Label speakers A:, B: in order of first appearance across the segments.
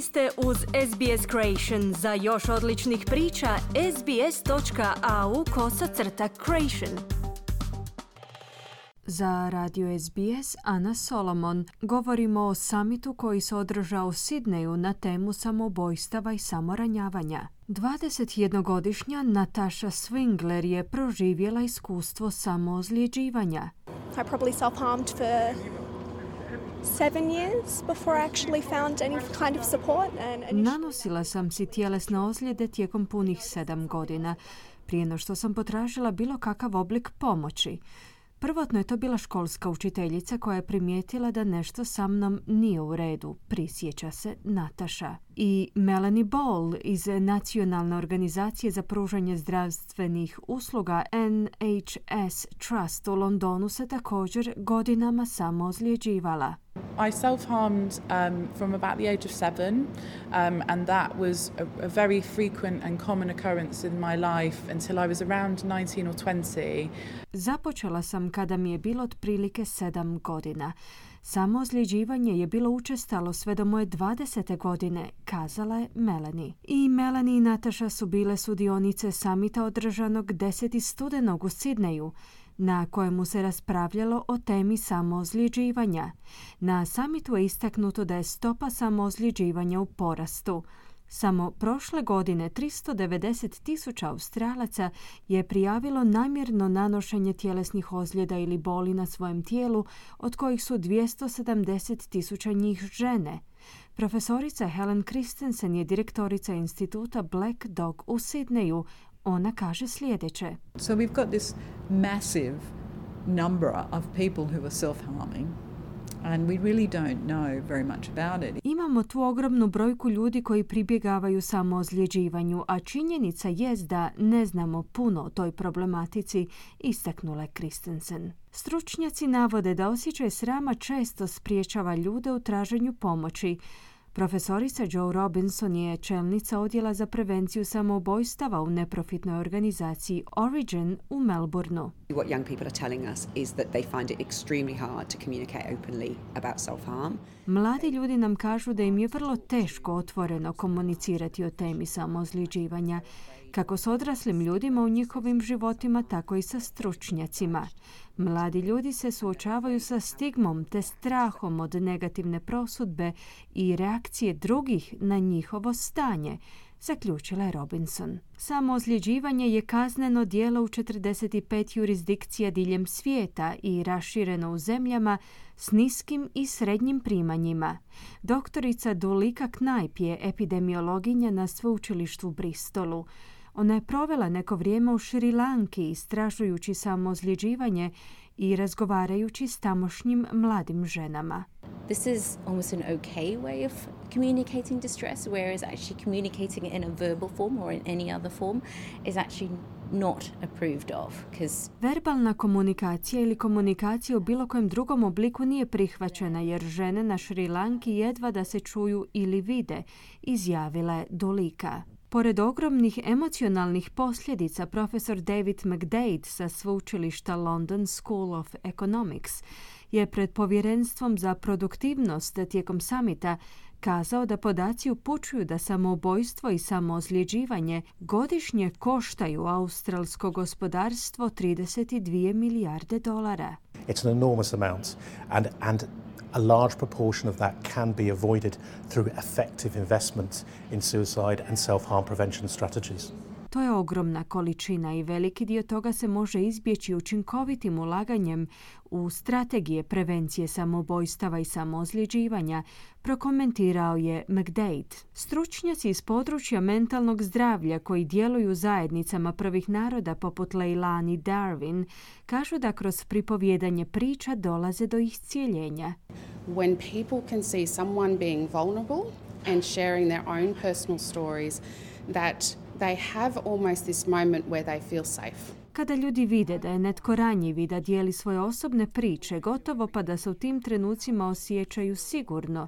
A: Vi ste uz SBS Creation. Za još odličnih priča, sbs.au kosacrta creation. Za radio SBS Ana Solomon govorimo o samitu koji se održao u Sidneju na temu samobojstava i samoranjavanja. 21-godišnja Natasha Swingler je proživjela iskustvo samoozljeđivanja.
B: I probably self-harmed for
A: Nanosila sam si tjelesne ozljede tijekom punih sedam godina, prije no što sam potražila bilo kakav oblik pomoći. Prvotno je to bila školska učiteljica koja je primijetila da nešto sa mnom nije u redu, prisjeća se Nataša. I Melanie Ball iz Nacionalne organizacije za pružanje zdravstvenih usluga NHS Trust u Londonu se također godinama samo ozljeđivala.
C: I self-harmed um, from about the age of seven, um, and that was a, a, very frequent and common occurrence in my life until I was around 19 or 20.
A: Započela sam kada mi je bilo otprilike sedam godina. Samo ozljeđivanje je bilo učestalo sve do moje 20. godine, kazala je Melanie. I Melanie i Nataša su bile sudionice samita održanog 10. studenog u Sidneju, na kojemu se raspravljalo o temi samoozljeđivanja. Na samitu je istaknuto da je stopa samoozljeđivanja u porastu. Samo prošle godine 390 tisuća Australaca je prijavilo namjerno nanošenje tjelesnih ozljeda ili boli na svojem tijelu, od kojih su 270 tisuća njih žene. Profesorica Helen Christensen je direktorica instituta Black Dog u Sidneju. Ona kaže sljedeće.
D: So we've got this massive number of people who are self-harming and we really don't know very much about it.
A: Imamo tu ogromnu brojku ljudi koji pribjegavaju samo ozljeđivanju, a činjenica jest da ne znamo puno o toj problematici, istaknula je Kristensen. Stručnjaci navode da osjećaj srama često spriječava ljude u traženju pomoći, Profesorica Joe Robinson je čelnica odjela za prevenciju samoubojstava u neprofitnoj organizaciji Origin u Melbourneu.
E: What young people are telling us is that they find it extremely hard to communicate openly about self-harm.
A: Mladi ljudi nam kažu da im je vrlo teško otvoreno komunicirati o temi samoozljeđivanja, kako s odraslim ljudima u njihovim životima, tako i sa stručnjacima. Mladi ljudi se suočavaju sa stigmom te strahom od negativne prosudbe i reakcije drugih na njihovo stanje, zaključila je Robinson. Samo ozljeđivanje je kazneno dijelo u 45 jurisdikcija diljem svijeta i rašireno u zemljama s niskim i srednjim primanjima. Doktorica Dulika Knajp je epidemiologinja na sveučilištu u Bristolu. Ona je provela neko vrijeme u Šrilanki istražujući samozljeđivanje i razgovarajući s tamošnjim mladim ženama.
F: This is almost an okay way of communicating distress, whereas actually communicating it in a verbal form or in any other form is actually not approved of.
A: Verbalna komunikacija ili komunikacija u bilo kojem drugom obliku nije prihvaćena jer žene na Šri Lanki jedva da se čuju ili vide, izjavila je Dolika. Pored ogromnih emocionalnih posljedica, profesor David McDade sa sveučilišta London School of Economics je pred povjerenstvom za produktivnost tijekom samita kazao da podaci upućuju da samoubojstvo i samoozljeđivanje godišnje koštaju australsko gospodarstvo 32 milijarde dolara.
G: It's an enormous amount and, and a large proportion of that can be avoided through effective investment in suicide and self-harm prevention strategies.
A: To je ogromna količina i veliki dio toga se može izbjeći učinkovitim ulaganjem u strategije prevencije samobojstava i samozljeđivanja, prokomentirao je McDade. Stručnjaci iz područja mentalnog zdravlja koji djeluju zajednicama prvih naroda poput Leilani Darwin kažu da kroz pripovjedanje priča dolaze do iscijeljenja.
H: When people can see someone being vulnerable and sharing their own personal stories that they have almost this moment where they feel safe.
A: Kada ljudi vide da je netko ranjiv i da dijeli svoje osobne priče, gotovo pa da se u tim trenucima osjećaju sigurno,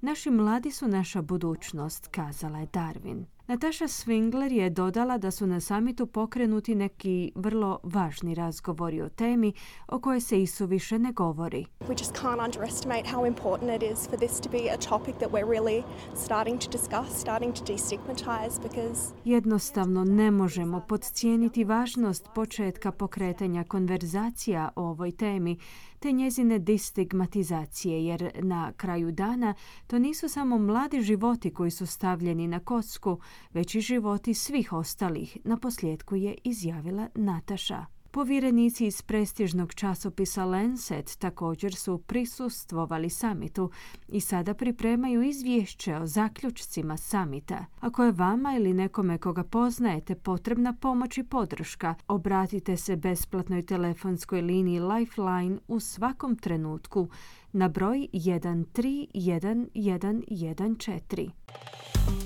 A: Naši mladi su naša budućnost, kazala je Darwin. Nataša Swingler je dodala da su na samitu pokrenuti neki vrlo važni razgovori o temi o kojoj se više ne govori.
B: We just can't underestimate how important it is for this to be a topic that we're really starting to discuss, starting to destigmatize because
A: Jednostavno ne možemo podcijeniti važnost početka pokretanja konverzacija o ovoj temi te njezine distigmatizacije jer na kraju dana to nisu samo mladi životi koji su stavljeni na kocku, već i životi svih ostalih, na posljedku je izjavila Nataša. Povjerenici iz prestižnog časopisa Lancet također su prisustvovali samitu i sada pripremaju izvješće o zaključcima samita. Ako je vama ili nekome koga poznajete potrebna pomoć i podrška, obratite se besplatnoj telefonskoj liniji Lifeline u svakom trenutku na broj 131114.